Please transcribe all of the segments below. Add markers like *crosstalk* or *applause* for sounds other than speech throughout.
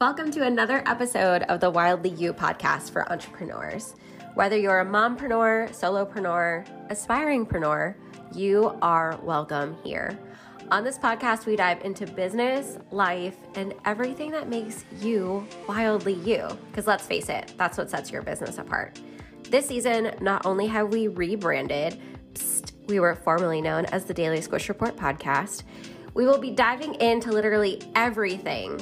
Welcome to another episode of the Wildly You podcast for entrepreneurs. Whether you're a mompreneur, solopreneur, aspiringpreneur, you are welcome here. On this podcast, we dive into business, life, and everything that makes you wildly you. Because let's face it, that's what sets your business apart. This season, not only have we rebranded, psst, we were formerly known as the Daily Squish Report podcast, we will be diving into literally everything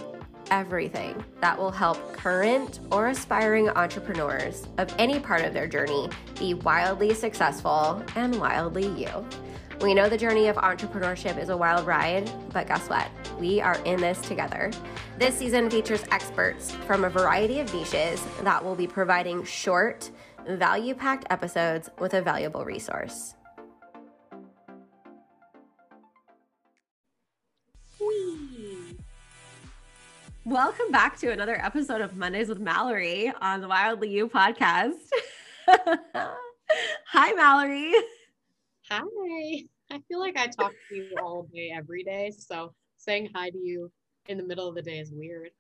everything that will help current or aspiring entrepreneurs of any part of their journey be wildly successful and wildly you. We know the journey of entrepreneurship is a wild ride, but guess what? We are in this together. This season features experts from a variety of niches that will be providing short, value packed episodes with a valuable resource. Welcome back to another episode of Mondays with Mallory on the Wildly You podcast. *laughs* Hi, Mallory. Hi. I feel like I talk to you all day, every day. So saying hi to you in the middle of the day is weird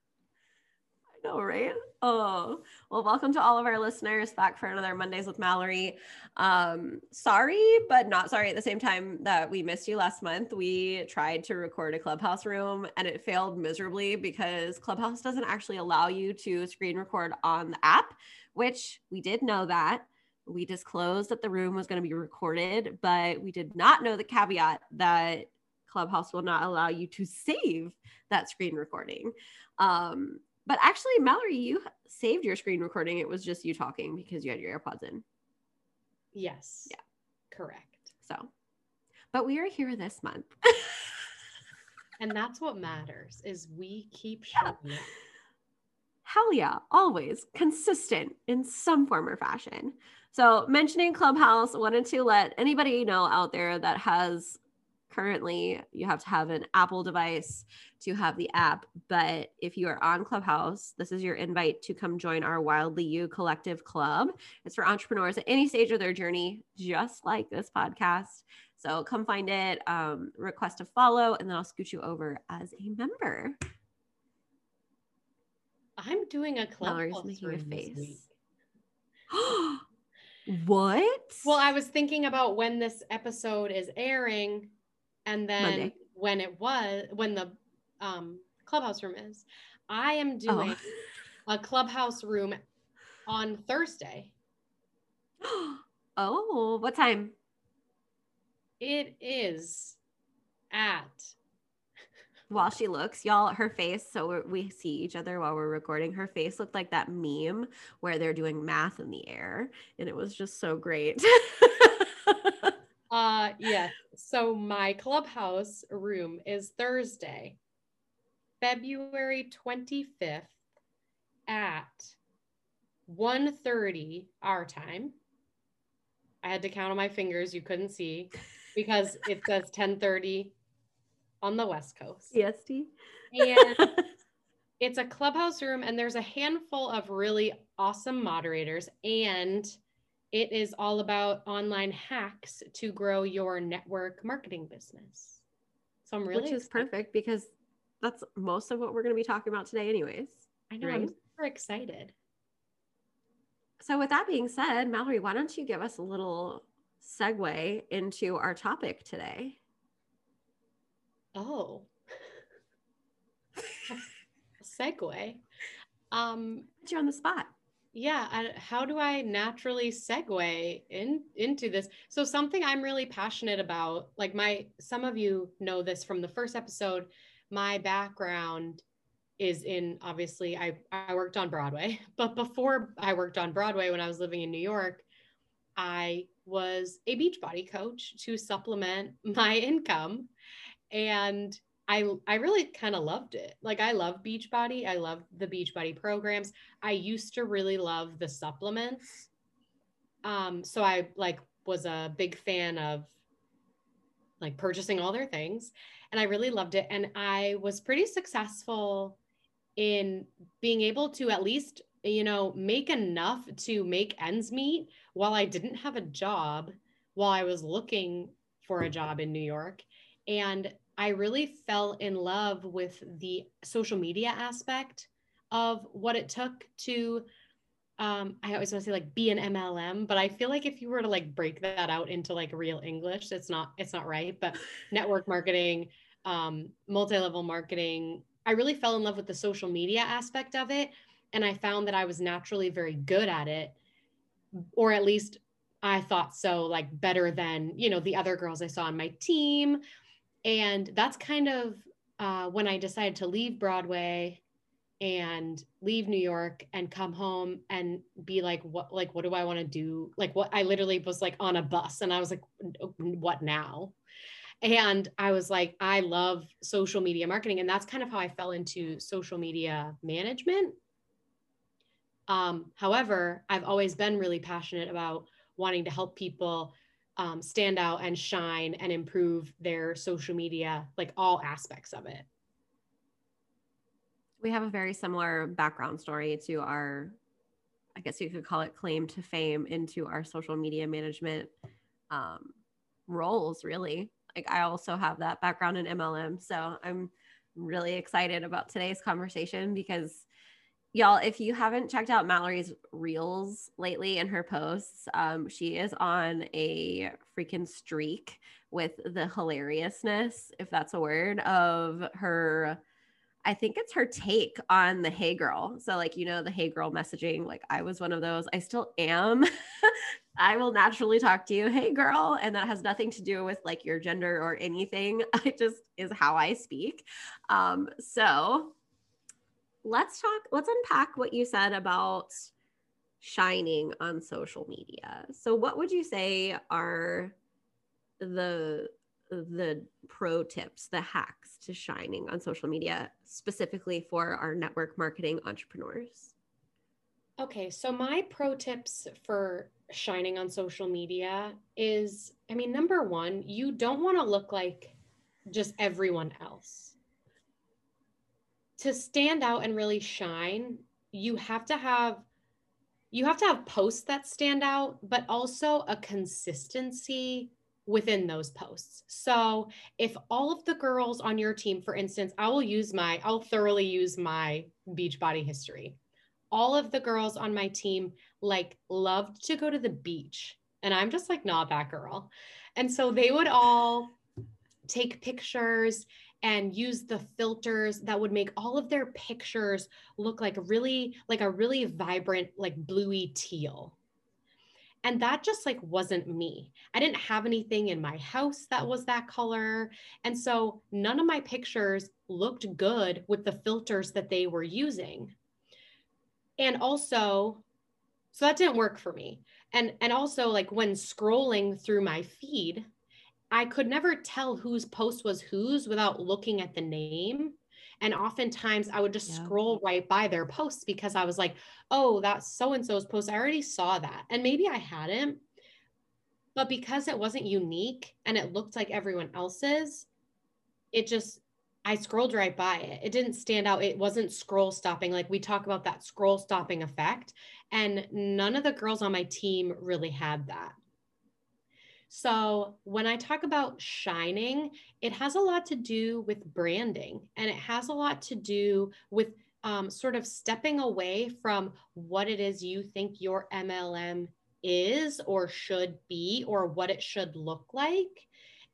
know, right? Oh, well, welcome to all of our listeners back for another Mondays with Mallory. Um, sorry, but not sorry at the same time that we missed you last month. We tried to record a Clubhouse room and it failed miserably because Clubhouse doesn't actually allow you to screen record on the app, which we did know that. We disclosed that the room was going to be recorded, but we did not know the caveat that Clubhouse will not allow you to save that screen recording. Um, but actually, Mallory, you saved your screen recording. It was just you talking because you had your AirPods in. Yes. Yeah. Correct. So, but we are here this month. *laughs* and that's what matters is we keep showing yeah. Hell yeah, always consistent in some form or fashion. So, mentioning Clubhouse, wanted to let anybody know out there that has currently you have to have an Apple device to have the app. But if you are on Clubhouse, this is your invite to come join our Wildly You Collective Club. It's for entrepreneurs at any stage of their journey, just like this podcast. So come find it, um, request a follow, and then I'll scoot you over as a member. I'm doing a club. Mallory's making a face. *gasps* what? Well, I was thinking about when this episode is airing and then Monday. when it was when the um, clubhouse room is i am oh. doing oh. a clubhouse room on thursday *gasps* oh what time it is at *laughs* while she looks y'all her face so we see each other while we're recording her face looked like that meme where they're doing math in the air and it was just so great *laughs* Uh yeah. So my clubhouse room is Thursday, February 25th at 1:30 our time. I had to count on my fingers, you couldn't see because it says *laughs* 10:30 on the West Coast. EST. And *laughs* it's a clubhouse room and there's a handful of really awesome moderators and it is all about online hacks to grow your network marketing business. So I'm really Which is excited. perfect because that's most of what we're going to be talking about today anyways. I know right? I'm super excited. So with that being said, Mallory, why don't you give us a little segue into our topic today? Oh. *laughs* segue. Um, Put you on the spot yeah I, how do i naturally segue in into this? So something i'm really passionate about like my some of you know this from the first episode my background is in obviously i i worked on broadway *laughs* but before i worked on broadway when i was living in new york i was a beachbody coach to supplement *laughs* my income. And I I really kind of loved it. Like I love Beachbody. I love the Beachbody programs. I used to really love the supplements. Um, so I like was a big fan of like purchasing all their things and I really loved it. And I was pretty successful in being able to at least, you know, make enough to make ends meet while I didn't have a job while I was looking for a job in New York. And I really fell in love with the social media aspect of what it took to um i always want to say like be an mlm but i feel like if you were to like break that out into like real english it's not it's not right but *laughs* network marketing um multi-level marketing i really fell in love with the social media aspect of it and i found that i was naturally very good at it or at least i thought so like better than you know the other girls i saw on my team and that's kind of uh, when i decided to leave broadway and leave New York and come home and be like, what, like, what do I want to do? Like, what I literally was like on a bus and I was like, what now? And I was like, I love social media marketing. And that's kind of how I fell into social media management. Um, however, I've always been really passionate about wanting to help people um, stand out and shine and improve their social media, like all aspects of it. We have a very similar background story to our i guess you could call it claim to fame into our social media management um, roles really. Like i also have that background in mlm so i'm really excited about today's conversation because y'all if you haven't checked out mallory's reels lately in her posts um, she is on a freaking streak with the hilariousness if that's a word of her I think it's her take on the Hey Girl. So, like, you know, the Hey Girl messaging, like, I was one of those. I still am. *laughs* I will naturally talk to you, Hey Girl. And that has nothing to do with like your gender or anything. *laughs* It just is how I speak. Um, so, let's talk, let's unpack what you said about shining on social media. So, what would you say are the the pro tips, the hacks to shining on social media, specifically for our network marketing entrepreneurs? Okay, so my pro tips for shining on social media is I mean, number one, you don't want to look like just everyone else. To stand out and really shine, you have to have you have to have posts that stand out, but also a consistency within those posts. So if all of the girls on your team, for instance, I will use my, I'll thoroughly use my Beachbody history. All of the girls on my team like loved to go to the beach. And I'm just like not that girl. And so they would all take pictures and use the filters that would make all of their pictures look like really like a really vibrant like bluey teal. And that just like wasn't me. I didn't have anything in my house that was that color. And so none of my pictures looked good with the filters that they were using. And also so that didn't work for me. And and also like when scrolling through my feed i could never tell whose post was whose without looking at the name and oftentimes I would just yeah. scroll right by their posts because I was like, oh, that's so and so's post. I already saw that. And maybe I hadn't. But because it wasn't unique and it looked like everyone else's, it just, I scrolled right by it. It didn't stand out. It wasn't scroll stopping. Like we talk about that scroll stopping effect. And none of the girls on my team really had that. So, when I talk about shining, it has a lot to do with branding and it has a lot to do with um, sort of stepping away from what it is you think your MLM is or should be or what it should look like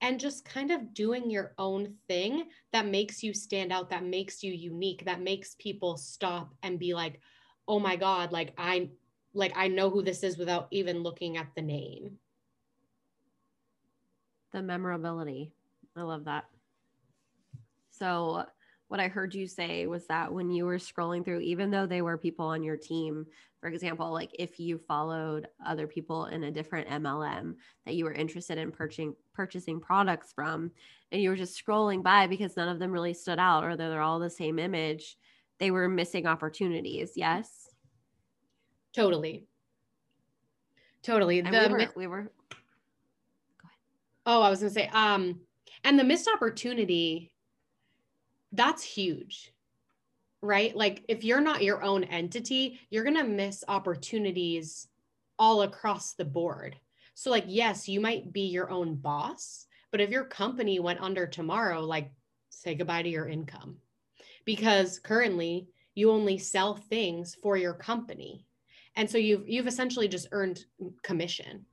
and just kind of doing your own thing that makes you stand out that makes you unique that makes people stop and be like oh my god like i like i know who this is without even looking at the name the memorability. I love that. So, what I heard you say was that when you were scrolling through, even though they were people on your team, for example, like if you followed other people in a different MLM that you were interested in purchasing purchasing products from, and you were just scrolling by because none of them really stood out or they're all the same image, they were missing opportunities. Yes. Totally. Totally. The, we, were, we were Oh, I was going to say, um, and the missed opportunity, that's huge, right? Like if you're not your own entity, you're going to miss opportunities all across the board. So, like, yes, you might be your own boss, but if your company went under tomorrow, like, say goodbye to your income. Because currently, you only sell things for your company. And so you've you've essentially just earned commission.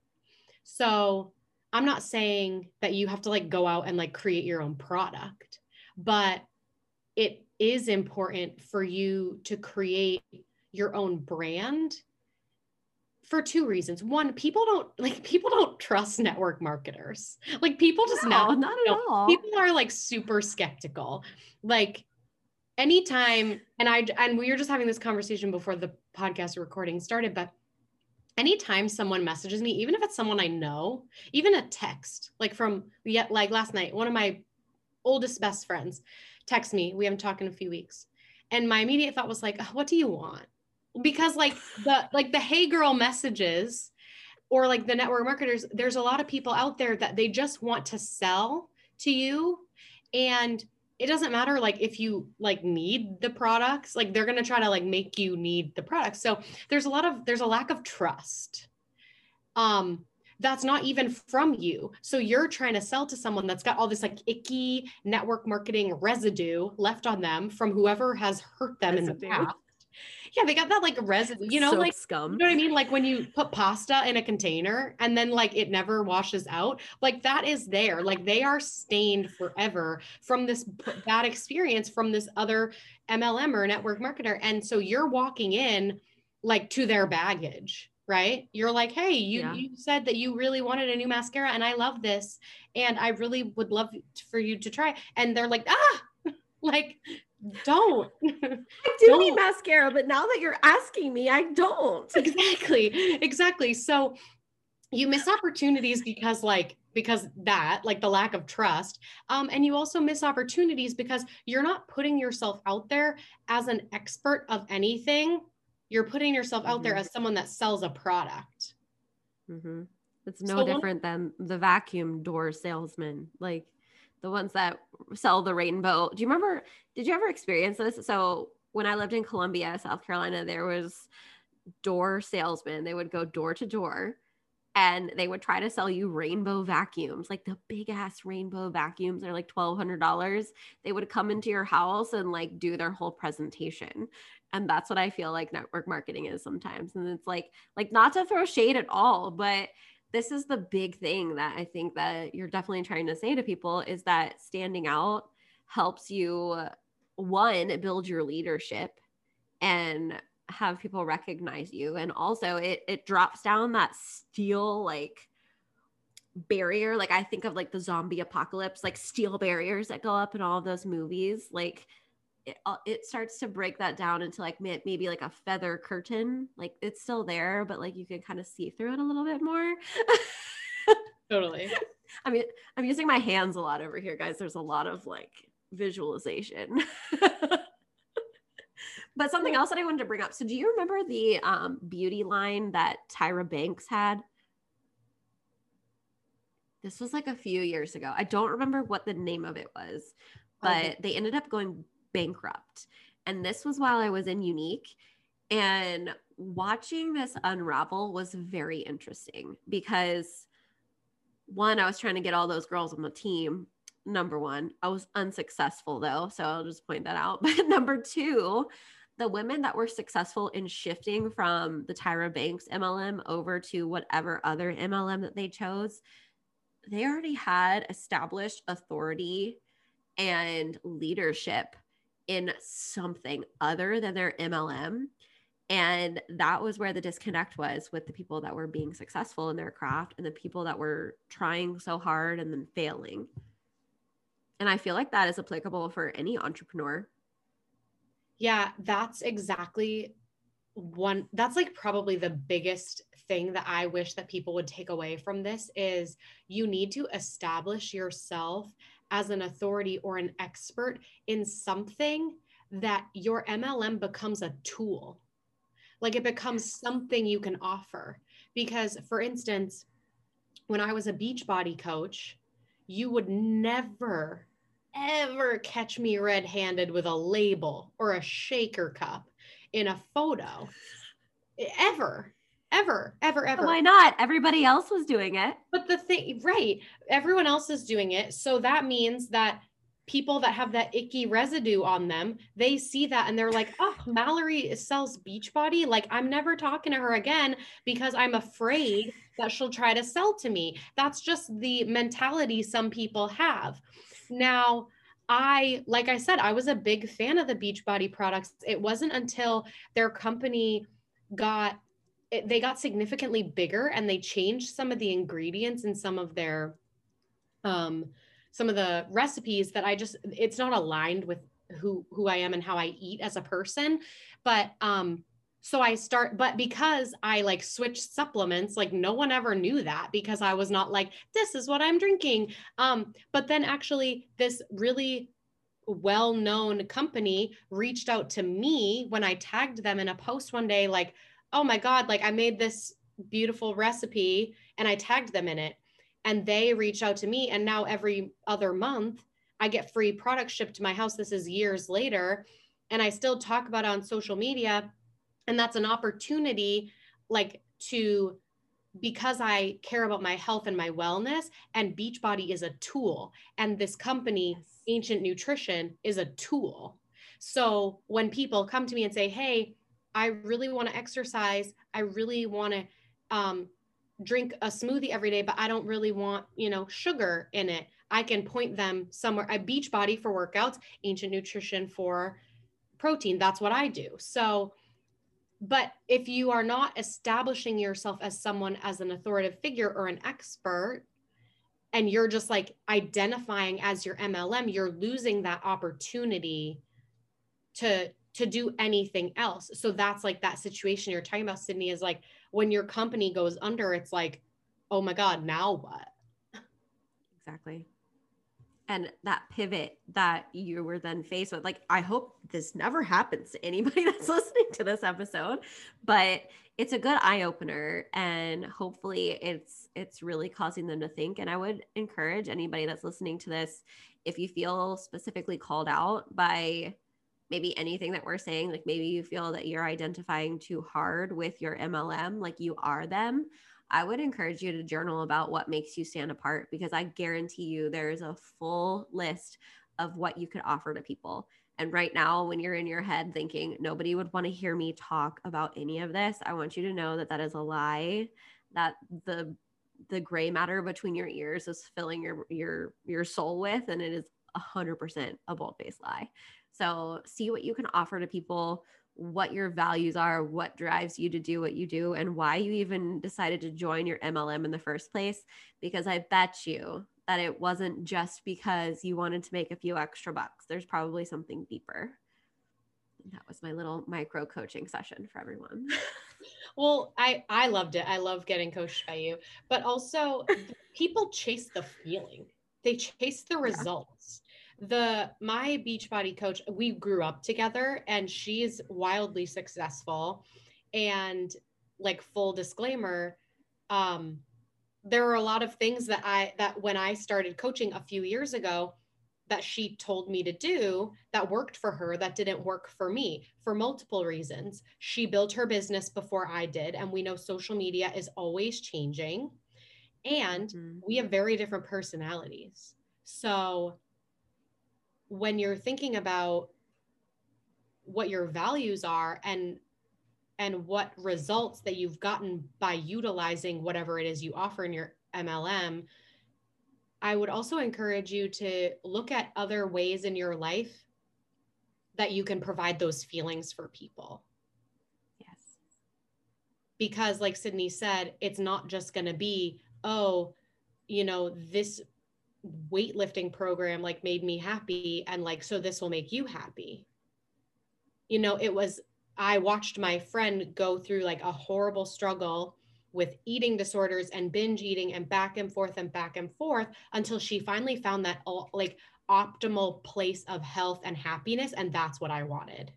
So I'm not saying that you have to like go out and like create your own product, but it is important for you to create your own brand for two reasons. One, people don't like people don't trust network marketers. Like people just no, know not at all. People are like super skeptical. Like anytime, and I and we were just having this conversation before the podcast recording started, but anytime someone messages me, even if it's someone I know, even a text, like from yet like last night, one of my oldest best friends text me. We haven't talked in a few weeks. And my immediate thought was like, oh, what do you want? Because like the like the hey girl messages or like the network marketers, there's a lot of people out there that they just want to sell to you. And it doesn't matter like if you like need the products like they're going to try to like make you need the products so there's a lot of there's a lack of trust um that's not even from you so you're trying to sell to someone that's got all this like icky network marketing residue left on them from whoever has hurt them residue. in the past yeah, they got that like residue, you know, like scum. You know what I mean? Like when you put pasta in a container and then like it never washes out, like that is there. Like they are stained forever from this bad experience from this other MLM or network marketer. And so you're walking in like to their baggage right? You're like, hey, you yeah. you said that you really wanted a new mascara and I love this and I really would love for you to try. And they're like, ah, *laughs* like don't. *laughs* I do don't. need mascara, but now that you're asking me, I don't. *laughs* Exactly. Exactly. So you miss opportunities because like because that like the lack of trust um, and you also miss opportunities because you're not putting yourself out there as an expert of anything you're putting yourself out mm-hmm. there as someone that sells a product mm-hmm. it's no so different one- than the vacuum door salesman like the ones that sell the rainbow. Do you remember? Did you ever experience this? So when I lived in Columbia, South Carolina, there was door salesmen. They would go door to door and they would try to sell you rainbow vacuums, like the big ass rainbow vacuums are like $1,200. They would come into your house and like do their whole presentation. And that's what I feel like network marketing is sometimes. And it's like, like not to throw shade at all, but this is the big thing that I think that you're definitely trying to say to people is that standing out helps you one build your leadership and have people recognize you. And also it it drops down that steel like barrier. Like i think of like the zombie apocalypse like steel barriers that go up in all of those movies. Like it, uh, it starts to break that down into like maybe like a feather curtain like it's still there but like you can kind of see through it a little bit more. Totally. *laughs* I mean i'm using my hands a lot over here guys. There's a lot of like visualization. *laughs* But something else that i wanted to bring up so do you remember the um, beauty line that tyra banks had? This was like a few years ago. I don't remember what the name of it was but okay. they ended up going bankrupt. And this was while I was in Younique. And watching this unravel was very interesting because one, I was trying to get all those girls on the team. Number one, I was unsuccessful though. So I'll just point that out. *laughs* But number two, the women that were successful in shifting from the Tyra Banks MLM over to whatever other MLM that they chose, they already had established authority and leadership in something other than their MLM. And that was where the disconnect was with the people that were being successful in their craft and the people that were trying so hard and then failing. And I feel like that is applicable for any entrepreneur. Yeah, that's exactly one that's like probably the biggest thing that I wish that people would take away from this is you need to establish yourself as an authority or an expert in something that your MLM becomes a tool. Like it becomes something you can offer. Because, for instance, when I was a Beachbody coach, you would never, ever catch me red handed with a label or a shaker cup in a photo. Ever ever, ever, ever. Why not? Everybody else was doing it. But the thing, right? Everyone else is doing it. So that means that people that have that icky residue on them, they see that and they're like, oh, Mallory sells Beachbody. Like, I'm never talking to her again because I'm afraid that she'll try to sell to me. That's just the mentality some people have. Now, I, like I said, I was a big fan of the Beachbody products. It wasn't until their company got it, they got significantly bigger and they changed some of the ingredients in some of their um some of the recipes that I just it's not aligned with who who I am and how I eat as a person. But um so I start but because I like switched supplements like no one ever knew that because I was not like this is what I'm drinking. Um but then actually this really well-known company reached out to me when I tagged them in a post one day like oh my God, like I made this beautiful recipe and I tagged them in it. And they reached out to me. And now every other month, I get free products shipped to my house. This is years later. And I still talk about it on social media. And that's an opportunity, like to, because I care about my health and my wellness, and Beachbody is a tool. And this company, yes. Ancient Nutrition, is a tool. So when people come to me and say, hey, I really want to exercise. I really want to um, drink a smoothie every day, but I don't really want, you know, sugar in it. I can point them somewhere. I Beachbody for workouts, ancient nutrition for protein. That's what I do. So, but if you are not establishing yourself as someone as an authoritative figure or an expert, and you're just like identifying as your MLM, you're losing that opportunity to to do anything else. So that's like that situation you're talking about, Sydney, is like when your company goes under, it's like, oh my God, now what? Exactly. And that pivot that you were then faced with, like, I hope this never happens to anybody *laughs* that's listening to this episode, but it's a good eye opener and hopefully it's it's really causing them to think and i would encourage anybody that's listening to this if you feel specifically called out by maybe anything that we're saying like maybe you feel that you're identifying too hard with your MLM like you are them I would encourage you to journal about what makes you stand apart because I guarantee you there's a full list of what you could offer to people. And right now, when you're in your head thinking nobody would want to hear me talk about any of this, I want you to know that that is a lie. That the the gray matter between your ears is filling your your your soul with, and it is a hundred percent a bold faced lie. So see what you can offer to people, what your values are, what drives you to do what you do, and why you even decided to join your MLM in the first place. Because I bet you that it wasn't just because you wanted to make a few extra bucks. There's probably something deeper. that was my little micro coaching session for everyone. *laughs* well, I I loved it. I love getting coached by you, but also people chase the feeling. They chase the results the my beachbody coach we grew up together and she's wildly successful. And like full disclaimer um there are a lot of things that i that when i started coaching a few years ago that she told me to do that worked for her that didn't work for me for multiple reasons. She built her business before i did and we know social media is always changing. And mm-hmm. we have very different personalities. So when you're thinking about what your values are and and what results that you've gotten by utilizing whatever it is you offer in your MLM, I would also encourage you to look at other ways in your life that you can provide those feelings for people. Yes. Because, like Sydney said, it's not just going to be, oh, you know, this weightlifting program like made me happy and like so this will make you happy. You know it was i watched my friend go through like a horrible struggle with eating disorders and binge eating and back and forth and back and forth until she finally found that like optimal place of health and happiness and that's what i wanted.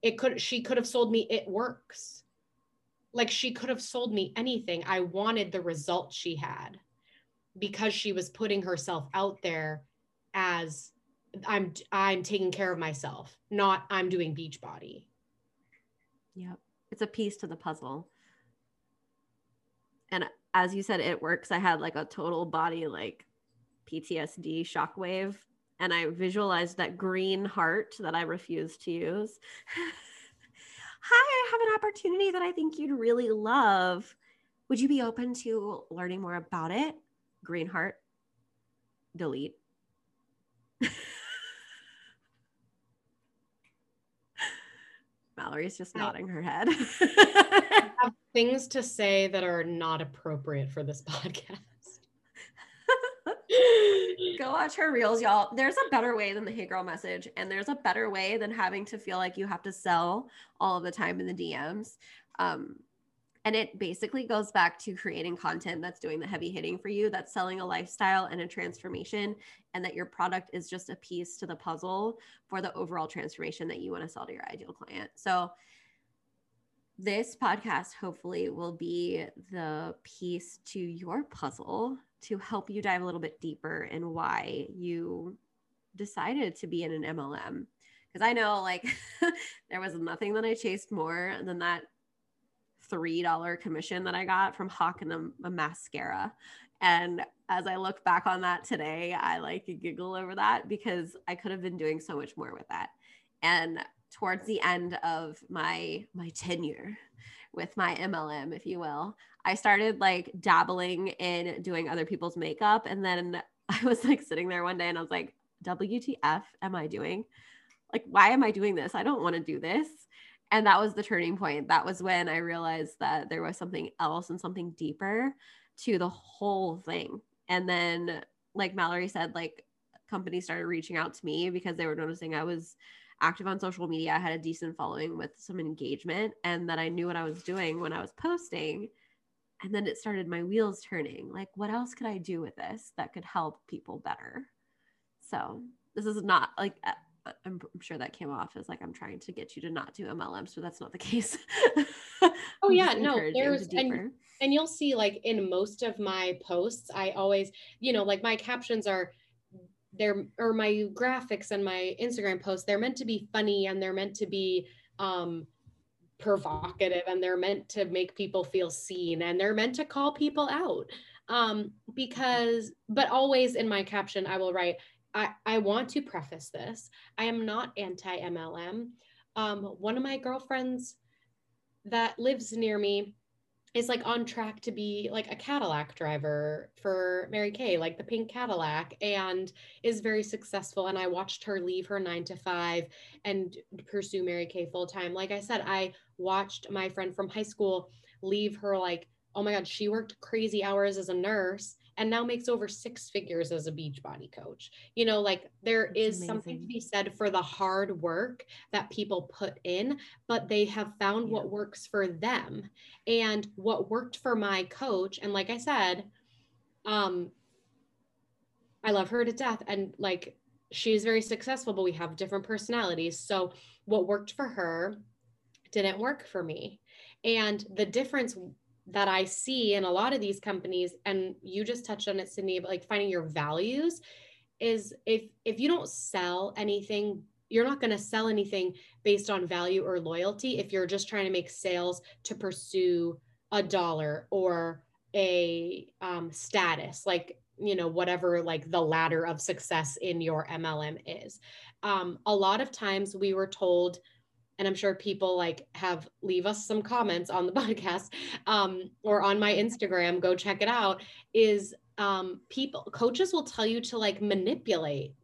It could she could have sold me it works. Like she could have sold me anything. I wanted the result she had because she was putting herself out there as I'm I'm taking care of myself, not I'm doing Beachbody. Yep. It's a piece to the puzzle. And as you said, it works. I had like a total body like PTSD shockwave and I visualized that green heart that I refused to use. *laughs* Hi, I have an opportunity that I think you'd really love. Would you be open to learning more about it? Green heart, delete. Mallory's just nodding her head. have *laughs* things to say that are not appropriate for this *laughs* podcast. Go watch her reels, y'all. There's a better way than the hey girl message, and there's a better way than having to feel like you have to sell all of the time in the DMs. Um, and it basically goes back to creating content that's doing the heavy hitting for you, that's selling a lifestyle and a transformation, and that your product is just a piece to the puzzle for the overall transformation that you want to sell to your ideal client. So, this podcast hopefully will be the piece to your puzzle to help you dive a little bit deeper in why you decided to be in an MLM. Because I know like *laughs* there was nothing that I chased more than that $3 commission that I got from hawking a, a mascara. And as I look back on that today, I like giggle over that because I could have been doing so much more with that. And towards the end of my my tenure with my MLM, if you will, I started like dabbling in doing other people's makeup. And then *laughs* I was like sitting there one day and I was like, WTF am I doing? Like, why am I doing this? I don't want to do this. And that was the turning point. That was when I realized that there was something else and something deeper to the whole thing. And then, like Mallory said, like companies started reaching out to me because they were noticing I was active on social media. I had a decent following with some engagement and that I knew what I was doing when I was posting. And then it started my wheels turning. Like, what else could I do with this that could help people better? So, this is not like, I'm, I'm sure that came off as like I'm trying to get you to not do MLM, so that's not the *laughs* case. oh yeah, no, there's and, and you'll see like in most of my posts, I always, you know, like my captions are they're or my graphics and my Instagram posts, they're meant to be funny and they're meant to be um provocative and they're meant to make people feel seen and they're meant to call people out. Um because but always in my caption I will write I I want to preface this. I am not anti MLM. Um one of my girlfriends that lives near me is like on track to be like a Cadillac driver for Mary Kay, like the pink Cadillac, and is very successful. And I watched her leave her nine to five and pursue Mary Kay full time. Like I said, I watched my friend from high school leave her like, oh my God, she worked crazy hours as a nurse and now makes over six figures as a Beachbody coach. You know, like there That's is amazing. something to be said for the hard work that people put in, but they have found yeah. what works for them. And what worked for my coach, and like I said, um, I love her to death. And like she's very successful, but we have different personalities. So what worked for her didn't work for me. And the difference that I see in a lot of these companies, and you just touched on it, Sydney, but like finding your values is if if you don't sell anything, you're not going to sell anything based on value or loyalty if you're just trying to make sales to pursue a dollar or a um, status like you know whatever like the ladder of success in your mlm is. Um, a lot of times we were told and I'm sure people like have leave us some comments on the *laughs* podcast um, or on my Instagram, go check it out, is um, people, coaches will tell you to like manipulate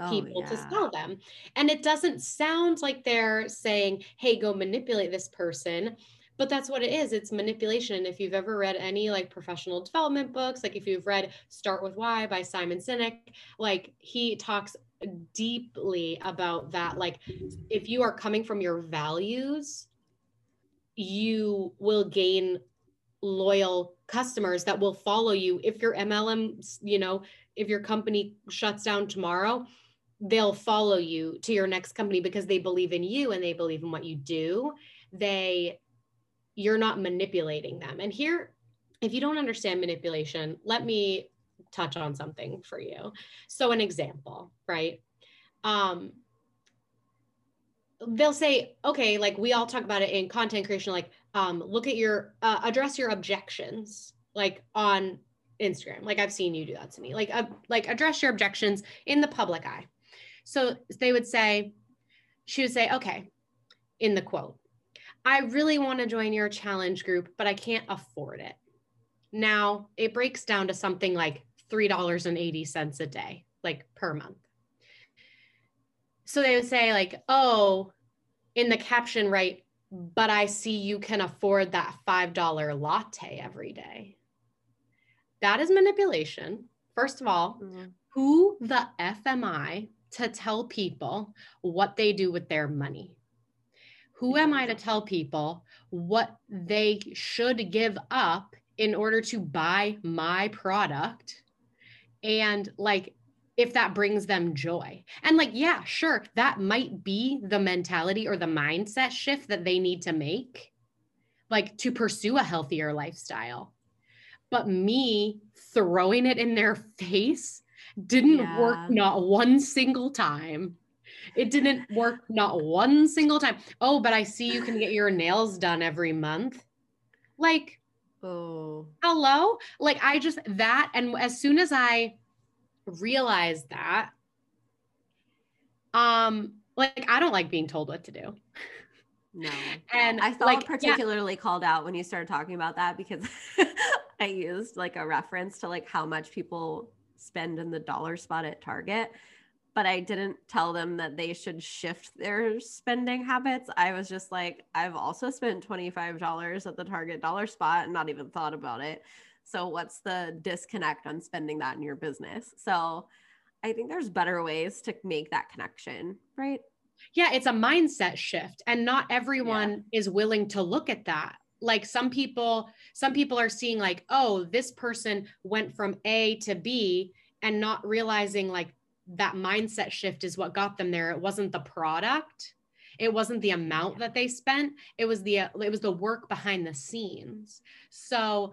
oh, people yeah. to sell them. And it doesn't sound like they're saying, hey, go manipulate this person. But that's what it is. It's manipulation. And if you've ever read any like professional development books, like if you've read Start with Why by Simon Sinek, like he talks deeply about that like if you are coming from your values you will gain loyal customers that will follow you. If your mlm you know if your company shuts down tomorrow they'll follow you to your next company because they believe in you and they believe in what you do. They you're not manipulating them. And here if you don't understand manipulation let me touch on something for you. So an example, right? Um they'll say, okay, like we all talk about it in content creation like um look at your uh, address your objections like on Instagram. Like I've seen you do that to me. Like uh, like address your objections in the public eye. So they would say, she would say, okay, in the quote, I really want to join your challenge group, but I can't afford it. Now it breaks down to something like $3.80 a day, like per month. So they would say, like, oh, in the caption, right, but I see you can afford that $5 latte every day. That is manipulation. First of all, mm-hmm. who the F am I to tell people what they do with their money? Who am I to tell people what they should give up in order to buy my product? And like, if that brings them joy. And like, yeah, sure, that might be the mentality or the mindset shift that they need to make, like to pursue a healthier lifestyle. But me throwing it in their face didn't yeah. work not one single time. It didn't work not one single time. Oh, but I see you can get your nails done every month. Like, oh, hello? Like, I just that, and as soon as I realized that, um, like, I don't like being told what to do. No. *laughs* And I felt like, particularly yeah. called out when you started talking about that because *laughs* I used like a reference to like how much people spend in the dollar spot at Target but I didn't tell them that they should shift their spending habits. I was just like, I've also spent $25 at the Target dollar spot and not even thought about it. So, what's the disconnect on spending that in your business? So, I think there's better ways to make that connection, right? Yeah, it's a mindset shift, and not everyone yeah. is willing to look at that. Like some people, some people are seeing like, oh, this person went from A to B and not realizing like that mindset shift is what got them there. It wasn't the product. It wasn't the amount that they spent. It was the it was the work behind the scenes. So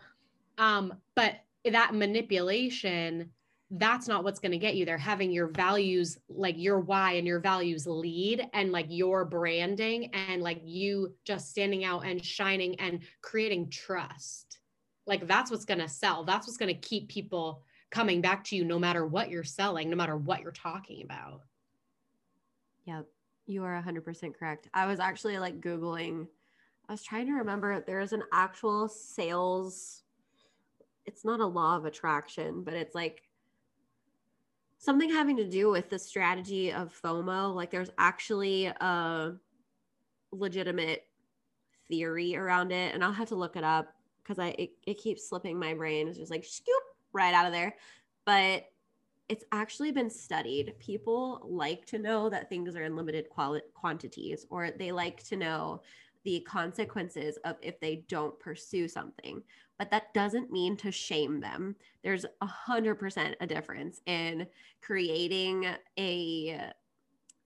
um but that manipulation that's not what's going to get you there having your values like your why and your values lead and like your branding and like you just standing out and shining and creating trust like that's what's going to sell that's what's going to keep people coming back to you no matter what you're selling, no matter what you're talking about. Yep, you are 100% correct. I was actually like Googling, I was trying to remember there's an actual sales, it's not a law of attraction, but it's like something having to do with the strategy of FOMO. Like there's actually a legitimate theory around it, and I'll have to look it up because I it, it keeps slipping my brain. It's just like scoop right out of there. But it's actually been studied. People like to know that things are in limited quali- quantities, or they like to know the consequences of if they don't pursue something. But that doesn't mean to shame them. There's a hundred percent a difference in creating a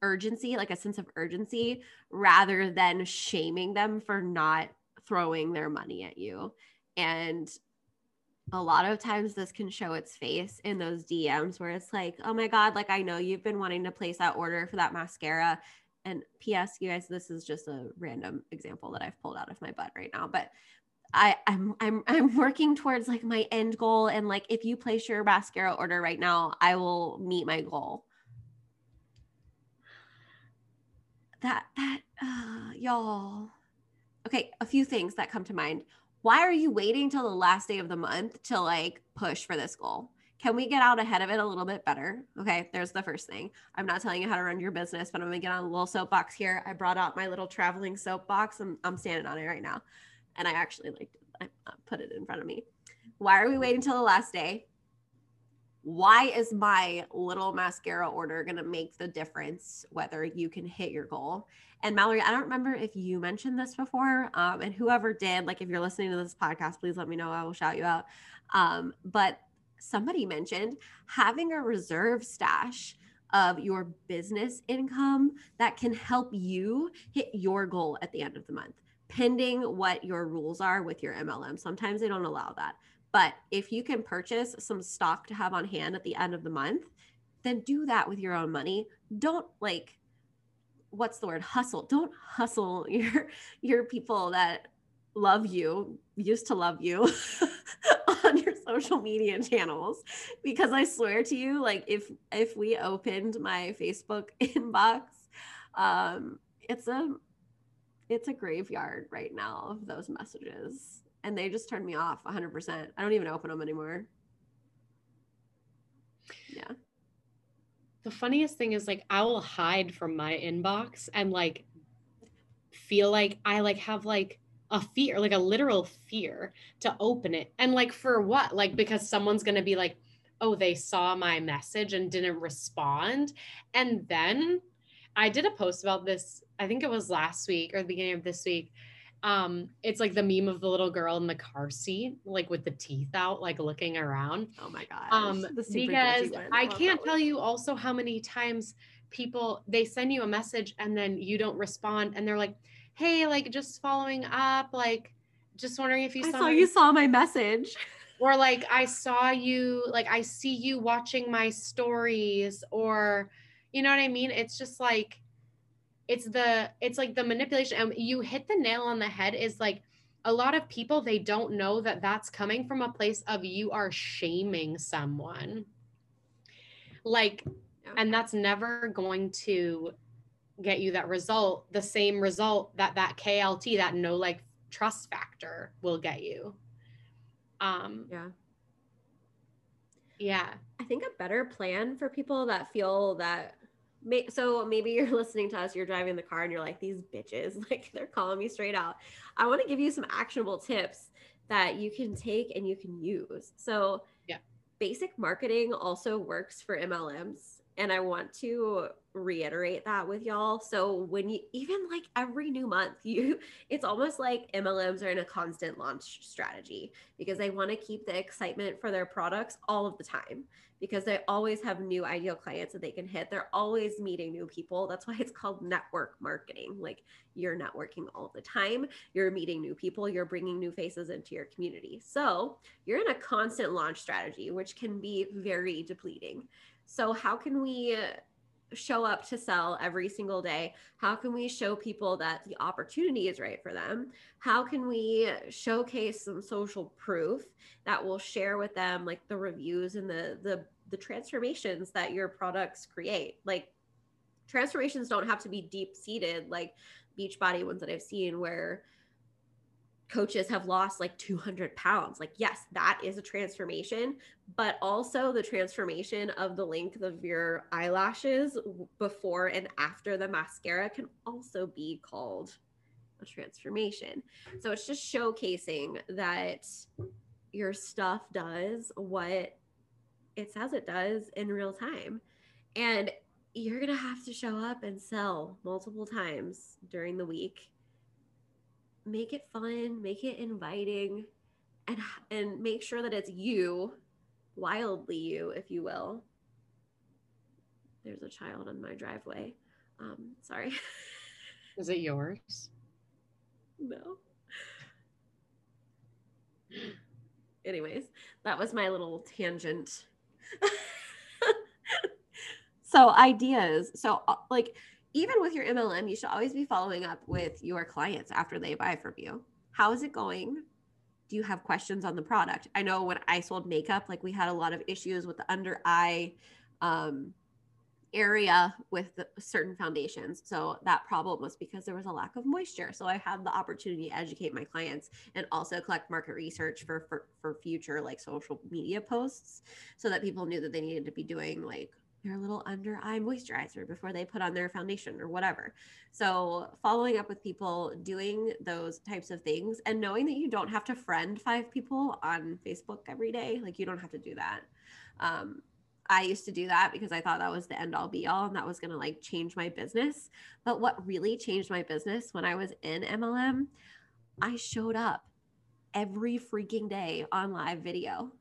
urgency, like a sense of urgency, rather than shaming them for not throwing their money at you. And a lot of times this can show its face in those DMs where it's like, oh my God, like I know you've been wanting to place that order for that mascara. And P.S. You guys, this is just a random example that I've pulled out of my butt right now. But I, I'm I'm I'm working towards like my end goal. And like if you place your mascara order right now, I will meet my goal. That that uh, y'all. Okay, a few things that come to mind why are you waiting till the last day of the month to like push for this goal? Can we get out ahead of it a little bit better? Okay, there's the first thing. I'm not telling you how to run your business, but I'm gonna get on a little soapbox here. I brought out my little traveling soapbox and I'm standing on it right now. And I actually like I put it in front of me. Why are we waiting till the last day? Why is my little mascara order gonna make the difference whether you can hit your goal? And Mallory, I don't remember if you mentioned this before, um, and whoever did, like if you're listening to this podcast, please let me know. I will shout you out. Um, but somebody mentioned having a reserve stash of your business income that can help you hit your goal at the end of the month, pending what your rules are with your MLM. Sometimes they don't allow that. But if you can purchase some stock to have on hand at the end of the month, then do that with your own money. Don't like what's the word hustle don't hustle *laughs* your your people that love you used to love you *laughs* on your social media channels because I swear to you, like if if we opened my Facebook *laughs* inbox, um, it's a it's a graveyard right now of those messages. And they just turned me off 100%. I don't even open them anymore. Yeah. The funniest thing is like I will hide from my inbox and like feel like I like have like a fear, like a literal fear to open it. And like for what? Like because someone's going to be like, "Oh, they saw my message and didn't respond." And then I did a post about this, I think it was last week or the beginning of this week. Um, it's like the meme of the little girl in the car seat, like with the teeth out, like looking around. Oh my god. Um, because I can't tell you also how many times people they send you a message and then you don't respond and they're like, Hey, like just following up, like just wondering if you I saw, saw you saw my message. *laughs* or like I saw you, like I see you watching my stories, or you know what I mean? It's just like it's the it's like the manipulation and you hit the nail on the head is like a lot of people they don't know that that's coming from a place of you are shaming someone. Like and that's never going to get you that result the same result that that klt that know like trust factor will get you um yeah. yeah I think a better plan for people that feel that may, so maybe you're *laughs* listening to us, you're driving the car and you're like, these bitches, *laughs* like they're calling me straight out. I want to give you some actionable tips that you can take and you can use. So Yeah. basic marketing also works for MLMs. And I want to reiterate that with y'all. So when you even like every new month, *laughs* you it's almost like MLMs are in a constant launch strategy because they want to keep the excitement for their products all of the time because they always have new ideal clients that they can hit. They're always meeting new people. That's why it's called network marketing. Like you're networking all the time, you're meeting new people, you're bringing new faces into your community. So you're in a constant launch strategy, which can be very depleting. So, how can we show up to sell every single day? How can we show people that the opportunity is right for them? How can we showcase some social proof that will share with them like the reviews and the the the transformations that your products create? Like transformations don't have to be deep seated like Beachbody ones that I've seen where coaches have lost like 200 pounds. Like, yes, that is a transformation, but also the transformation of the length of your eyelashes before and after the mascara can also be called a transformation. So it's just showcasing that your stuff does what it says it does in real time. And you're going to have to show up and sell multiple times during the week make it fun, make it inviting, and and make sure that it's you, wildly you, if you will. There's a child in my driveway. Um, sorry. *laughs* is it yours no. Anyways, that was my little tangent. *laughs* so ideas. So uh, like even with your MLM, you should always be following up with your clients after they buy from you. How is it going? Do you have questions on the product? I know when I sold makeup, like we had a lot of issues with the under eye um, area with the, certain foundations. So that problem was because there was a lack of moisture. So I had the opportunity to educate my clients and also collect market research for, for, for future like social media posts so that people knew that they needed to be doing like their little under eye moisturizer before they put on their foundation or whatever. So, following up with people, doing those types of things, and knowing that you don't have to friend five people on Facebook every day. Like, you don't have to do that. Um, I used to do that because I thought that was the end all be all and that was going to like change my business. But what really changed my business when I was in MLM, I showed up every freaking day on live video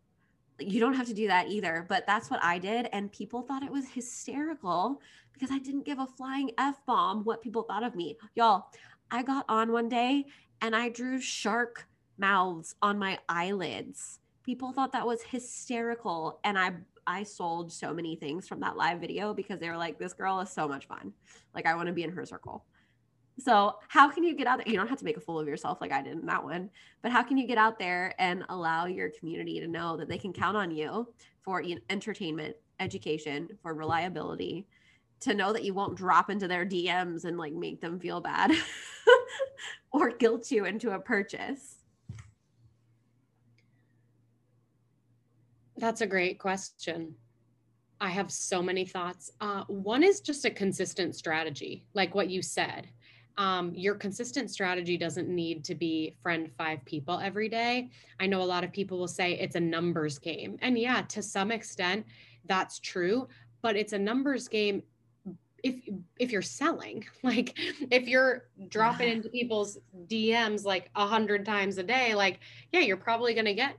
you don't have to do that either but that's what i did and people thought it was hysterical because i didn't give a flying f-bomb what people thought of me. Y'all i got on one day and i drew shark mouths on my eyelids. People thought that was hysterical and i i sold so many things from that live video because they were like this girl is so much fun. Like i want to be in her circle So, how can you get out there? You don't have to make a fool of yourself like I did in that one, but how can you get out there and allow your community to know that they can count on you for entertainment, education, for reliability, to know that you won't drop into their DMs and like make them feel bad *laughs* or guilt you into a purchase? That's a great question. I have so many thoughts. Uh, one is just a consistent strategy, like what you said um, your consistent strategy doesn't need to be friend five people every day. I know a lot of people will say it's a numbers game. And yeah, to some extent, that's true, but it's a numbers game if if you're selling *laughs* like if you're dropping into people's dms like a hundred times a day like yeah you're probably going to get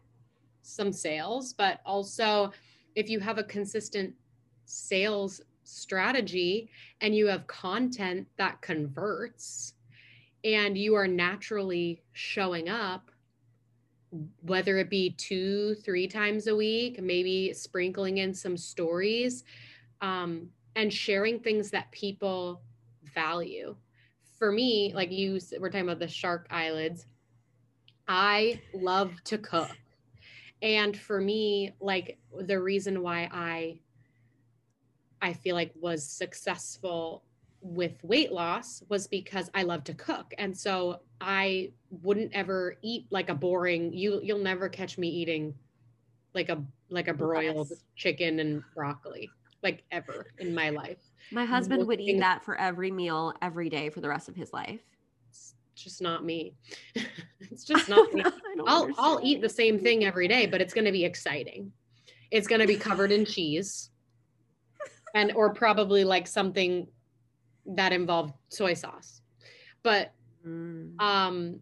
some sales but also if you have a consistent sales strategy and you have content that converts and you are naturally showing up whether it be two three times a week maybe sprinkling in some stories um, and sharing things that people value. For me like you we're talking about the shark eyelids i love to cook. And for me like the reason why i I feel like was successful with weight loss was because I love to cook. And so I wouldn't ever eat like a boring you you'll never catch me eating like a like a broiled yes. chicken and broccoli like ever in my life. My husband would eat that for every meal every day for the rest of his life. It's just not me. *laughs* it's just not me. *laughs* I'll I'll eat the same thing every day, but it's going to be exciting. It's going to be covered in cheese and or probably like something that involved soy sauce but mm. um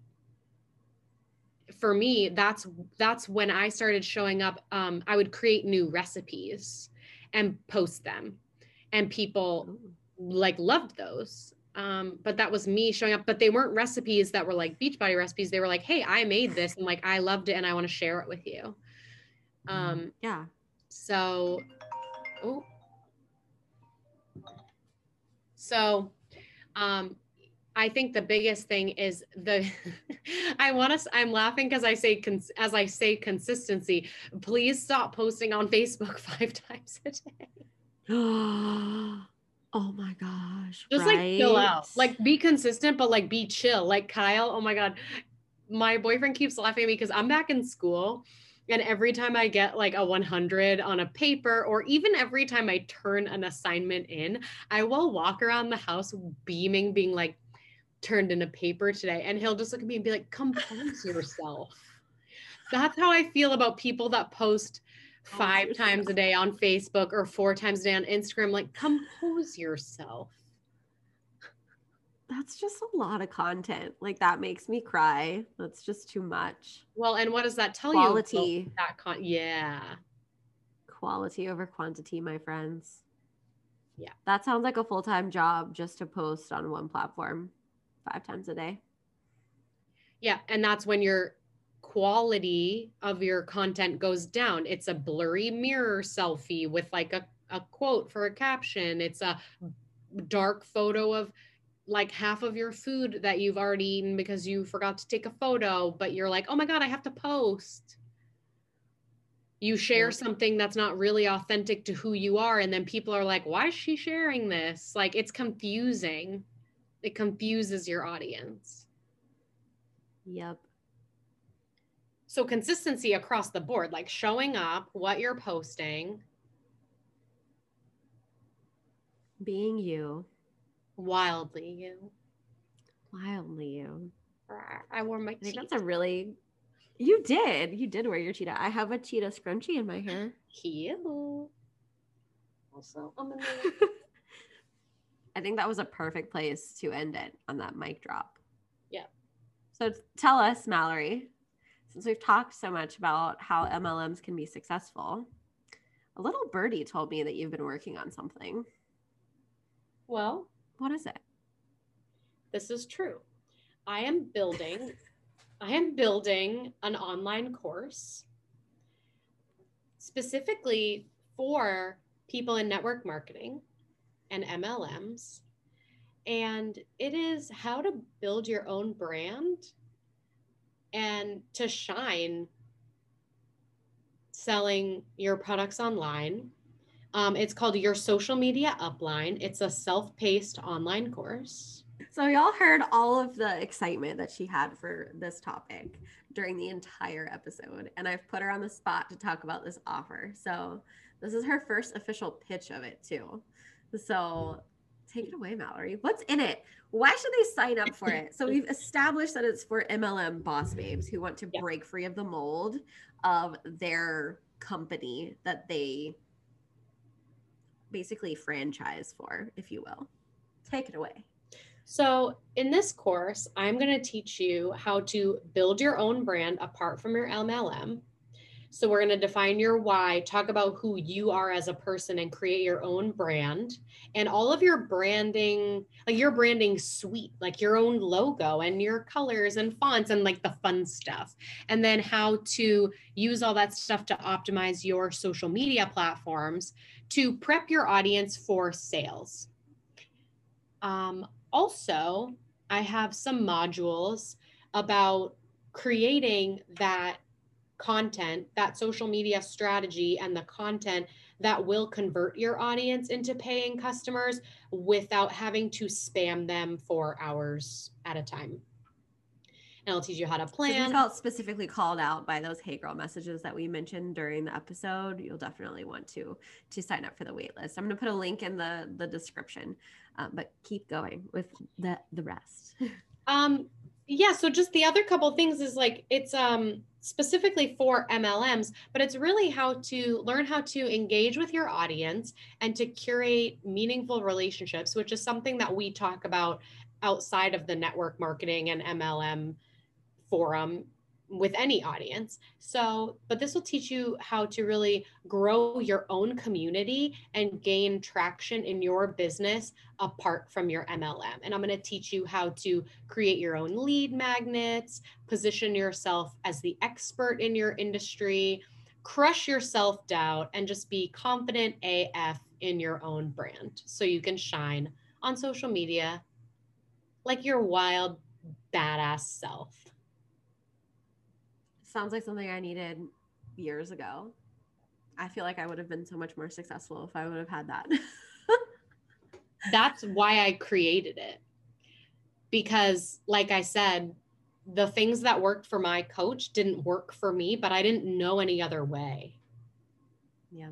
for me that's that's when i started showing up um i would create new recipes and post them and people Ooh. like loved those um but that was me showing up but they weren't recipes that were like beachbody recipes they were like hey i made this and like i loved it and i want to share it with you mm-hmm. um yeah so oh so, um, I think the biggest thing is the *laughs* I want to I'm laughing because I say cons, as I say consistency. Please stop posting on Facebook *laughs* 5 times a day. *gasps* oh my gosh. Just right? like chill out. Like be consistent but like be chill. Like Kyle, oh my god. My boyfriend keeps laughing at me because I'm back in school and every time I get like a 100 on a paper, or even every time I turn an assignment in, I will walk around the house beaming, being like, turned in a paper today. And he'll just look at me and be like, compose yourself. That's how I feel about people that post five times a day on Facebook or four times a day on Instagram. Like, compose yourself that's just a lot of content. Like that makes me cry. That's just too much. Well, and what does that tell Quality. you? Quality. That con- yeah. Quality over quantity, my friends. Yeah. That sounds like a full-time job just to post on one platform 5 times a day. Yeah, and that's when your quality of your content goes down. It's a blurry mirror selfie with like a, a quote for a caption. It's a dark photo of like half of your food that you've already eaten because you forgot to take a photo, but you're like, oh my God, I have to post. You share something that's not really authentic to who you are. And then people are like, why is she sharing this? Like, it's confusing. It confuses your audience. Yep. So, consistency across the board, like showing up, what you're posting, being you Wildly you. Wildly you. I wore my. I think that's a really. You did. You did wear your cheetah. I have a cheetah scrunchie in my hair. Cute. Also. *laughs* I think that was a perfect place to end it on that mic drop. Yeah. So tell us, Mallory, since we've talked so much about how MLMs can be successful, a little birdie told me that you've been working on something. Well, what is it? This is true. I am building *laughs* I am building an online course specifically for people in network marketing and MLMs And it is how to build your own brand and to shine selling your products online. Um, it's called Your Social Media Upline. It's a self paced online course. So, y'all heard all of the excitement that she had for this topic during the entire episode. And I've put her on the spot to talk about this offer. So, this is her first official pitch of it, too. So, take it away, Mallory. What's in it? Why should they sign up for it? So, we've established that it's for MLM boss babes who want to break free of the mold of their company that they basically franchise for, if you will. Take it away. So, in this course, I'm going to teach you how to build your own brand apart from your MLM. So, we're going to define your why, talk about who you are as a person, and create your own brand. And all of your branding, like your branding suite, like your own logo and your colors and fonts and like the fun stuff. And then how to use all that stuff to optimize your social media platforms to prep your audience for sales. Um, also, I have some modules about creating that content, that social media strategy, and the content that will convert your audience into paying customers without having to spam them for hours at a time. And I'll teach you how to plan. If you felt specifically called out by those "Hey Girl" messages that we mentioned during the episode, you'll definitely want to to sign up for the waitlist. I'm going to put a link in the the description, um, but keep going with the the rest. *laughs* um, yeah. So just the other couple things is like it's um specifically for MLMs, but it's really how to learn how to engage with your audience and to curate meaningful relationships, which is something that we talk about outside of the network marketing and MLM forum with any audience. So, but this will teach you how to really grow your own community and gain traction in your business apart from your MLM. And I'm going to teach you how to create your own lead magnets, position yourself as the expert in your industry, crush your self doubt, and just be confident AF in your own brand so you can shine on social media like your wild, badass self. Sounds like something I needed years ago. I feel like I would have been so much more successful if I would have had that. *laughs* That's why I created it. Because, like I said, the things that worked for my coach didn't work for me, but I didn't know any other way. Yeah.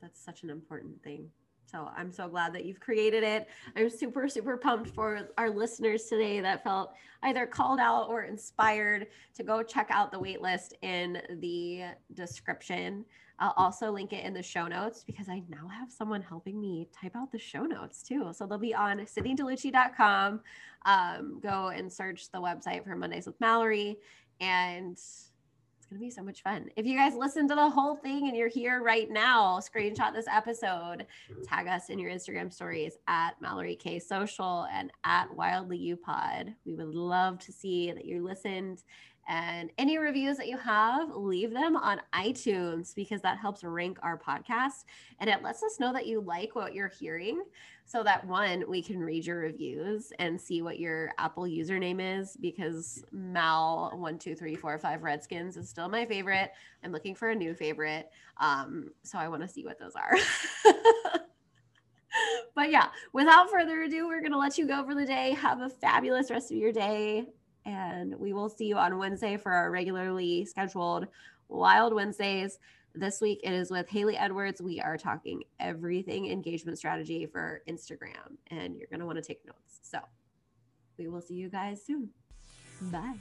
That's such an important thing. So I'm so glad that you've created it. I'm super, super pumped for our listeners today that felt either called out or inspired to go check out the waitlist in the description. I'll also link it in the show notes because I now have someone helping me type out the show notes too. So they'll be on sydneydelucci.com. Um, go and search the website for Mondays with Mallory and it's going to be so much fun. If you guys listen to the whole thing and you're here right now, screenshot this episode, tag us in your Instagram stories at Mallory K Social and at Wildly U Pod. We would love to see that you listened. And any reviews that you have, leave them on iTunes because that helps rank our podcast. And it lets us know that you like what you're hearing so that one, we can read your reviews and see what your Apple username is because Mal12345 Redskins is still my favorite. I'm looking for a new favorite. Um, so I want to see what those are. *laughs* but yeah, without further ado, we're going to let you go for the day. Have a fabulous rest of your day and we will see you on Wednesday for our regularly scheduled Wild Wednesdays. This week it is with Haley Edwards. We are talking everything engagement strategy for Instagram, and you're going to want to take notes. So we will see you guys soon. Bye.